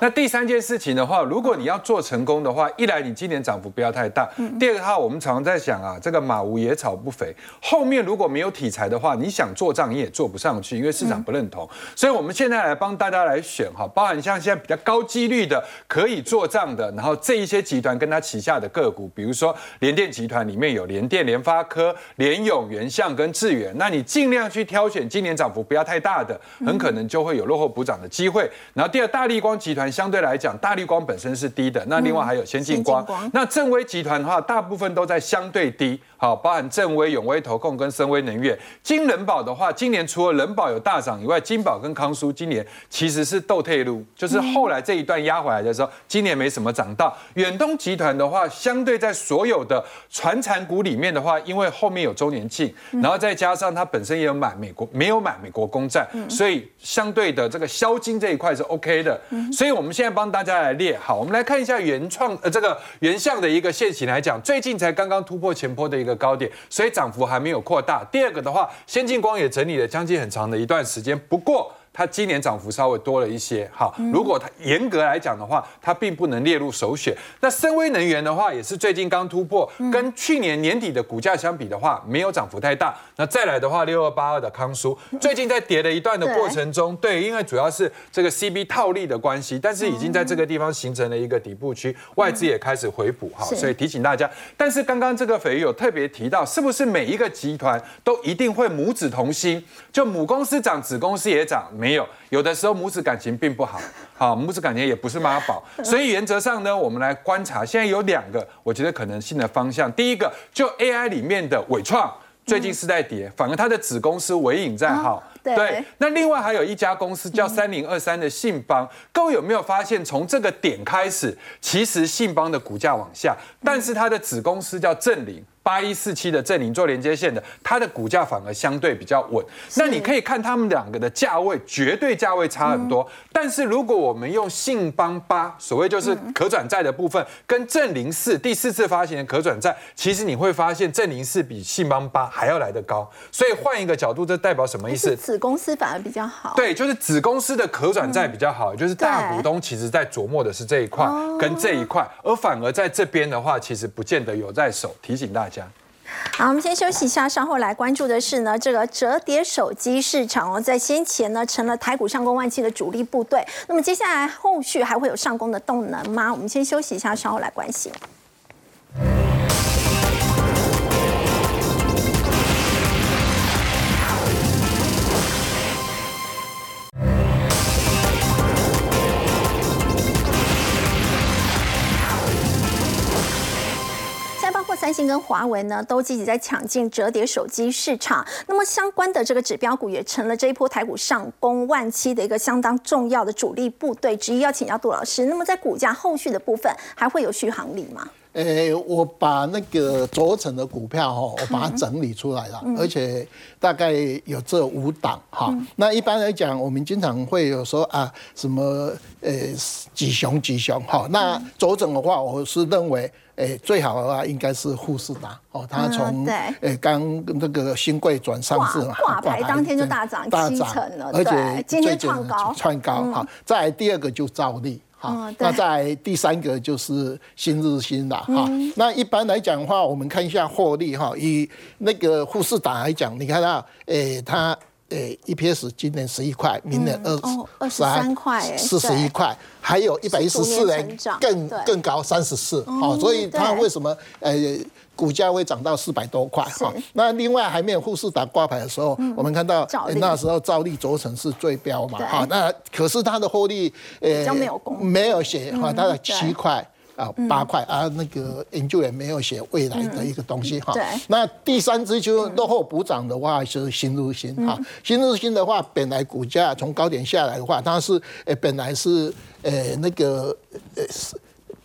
那第三件事情的话，如果你要做成功的话，一来你今年涨幅不要太大，第二个话我们常常在想啊，这个马无野草不肥，后面如果没有题材的话，你想做账你也做不上去，因为市场不认同。所以我们现在来帮大家来选哈，包含像现在比较高几率的可以做账的，然后这一些集团跟它旗下的个股，比如说联电集团里面有联电、联发科、联永、元相跟智远，那你尽量去挑选今年涨幅不要太大的，很可能就会有落后补涨的机会。然后第二，大力光集团相对来讲，大力光本身是低的，那另外还有先进光，那正威集团的话，大部分都在相对低。好，包含正威、永威投控跟深威能源。金人保的话，今年除了人保有大涨以外，金宝跟康舒今年其实是斗退路，就是后来这一段压回来的时候，今年没什么涨到。远东集团的话，相对在所有的传产股里面的话，因为后面有周年庆，然后再加上它本身也有买美国没有买美国公债，所以相对的这个销金这一块是 OK 的。所以我们现在帮大家来列好，我们来看一下原创呃这个原相的一个现形来讲，最近才刚刚突破前坡的一一个高点，所以涨幅还没有扩大。第二个的话，先进光也整理了将近很长的一段时间，不过。它今年涨幅稍微多了一些，好，如果它严格来讲的话，它并不能列入首选。那深威能源的话，也是最近刚突破，跟去年年底的股价相比的话，没有涨幅太大。那再来的话，六二八二的康舒，最近在跌了一段的过程中，对，因为主要是这个 CB 套利的关系，但是已经在这个地方形成了一个底部区，外资也开始回补，哈，所以提醒大家。但是刚刚这个斐有特别提到，是不是每一个集团都一定会母子同心，就母公司涨，子公司也涨？没有，有的时候母子感情并不好，好母子感情也不是妈宝，所以原则上呢，我们来观察，现在有两个我觉得可能性的方向。第一个，就 AI 里面的伟创最近是在跌，反而它的子公司伟影在好。对，那另外还有一家公司叫三零二三的信邦，各位有没有发现，从这个点开始，其实信邦的股价往下，但是它的子公司叫正林。八一四七的正林做连接线的，它的股价反而相对比较稳。那你可以看他们两个的价位，绝对价位差很多。但是如果我们用信邦八，所谓就是可转债的部分，跟正林四第四次发行的可转债，其实你会发现正林四比信邦八还要来得高。所以换一个角度，这代表什么意思？子公司反而比较好。对，就是子公司的可转债比较好，就是大股东其实在琢磨的是这一块跟这一块，而反而在这边的话，其实不见得有在手。提醒大家。好，我们先休息一下，稍后来关注的是呢，这个折叠手机市场哦，在先前呢成了台股上攻万期的主力部队，那么接下来后续还会有上攻的动能吗？我们先休息一下，稍后来关心。三星跟华为呢，都积极在抢进折叠手机市场。那么相关的这个指标股也成了这一波台股上攻万七的一个相当重要的主力部队之一。要请教杜老师，那么在股价后续的部分，还会有续航力吗？诶，我把那个轴承的股票哈，我把它整理出来了，而且大概有这五档哈。那一般来讲，我们经常会有说啊，什么诶几雄几雄哈。那轴承的话，我是认为。诶，最好的话应该是富士达哦，它从诶刚那个新贵转上市嘛，挂牌当天就大涨七成了，而且今天创高，创高哈。再第二个就兆利哈，那在第三个就是新日新啦哈。那一般来讲的话，我们看一下获利哈，以那个富士达来讲，你看到诶它。诶，EPS 今年十一块，明年二二十三块，四十一块，还有一百一十四人更更高三十四，好，所以它为什么呃股价会涨到四百多块？哈，那另外还没有富士达挂牌的时候，我们看到那时候兆利轴承是最标嘛，哈，那可是它的获利呃没有写哈，它的七块。啊，八块啊，那个研究员没有写未来的一个东西哈。对。那第三只就落后补涨的话，就是新入新哈。新入新的话，本来股价从高点下来的话，它是诶本来是诶那个呃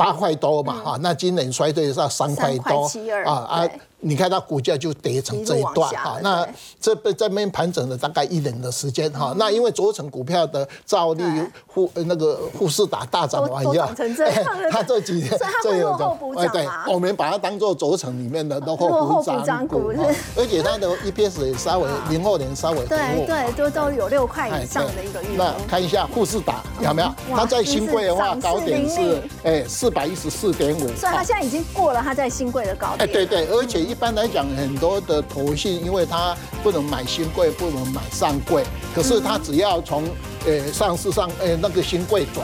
八块多嘛哈。那今年衰退到三块多啊啊。你看它股价就跌成这一。段哈那这被这边盘整了大概一年的时间哈。那因为轴承股票的照例对富呃那个富士打大涨完以后都都涨成这样了它这几天这有落后哎对，我们把它当做轴承里面的落后补涨股而且它的 EPS 也稍微零后年稍微对对，都都有六块哎以上的一个预那。看一下富士达有没有？哇它在新贵的话，高点是哎四百一十四点五。所以它现在已经过了它在新贵的高点哎，点。对对，而且一般来讲，很多的头信，因为它不能买新贵，不能买上贵，可是它只要从呃上市上呃那个新贵转。